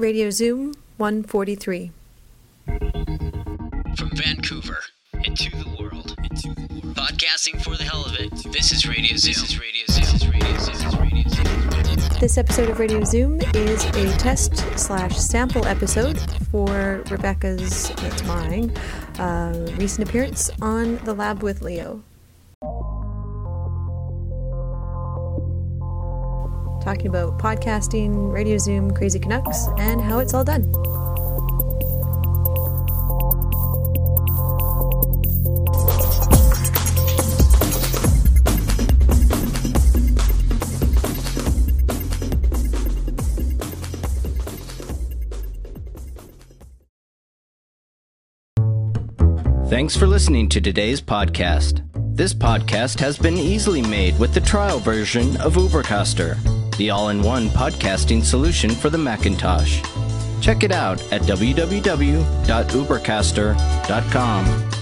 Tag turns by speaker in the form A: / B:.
A: Radio Zoom 143.
B: From Vancouver into the world, into the world. podcasting for the hell of it. This is Radio Zoom. This is Radio Zoom. This is Radio Zoom. This is Radio Zoom.
A: This episode of Radio Zoom is a test slash sample episode for Rebecca's, that's mine, uh, recent appearance on The Lab with Leo. Talking about podcasting, Radio Zoom, Crazy Canucks, and how it's all done.
C: Thanks for listening to today's podcast. This podcast has been easily made with the trial version of Ubercaster, the all in one podcasting solution for the Macintosh. Check it out at www.ubercaster.com.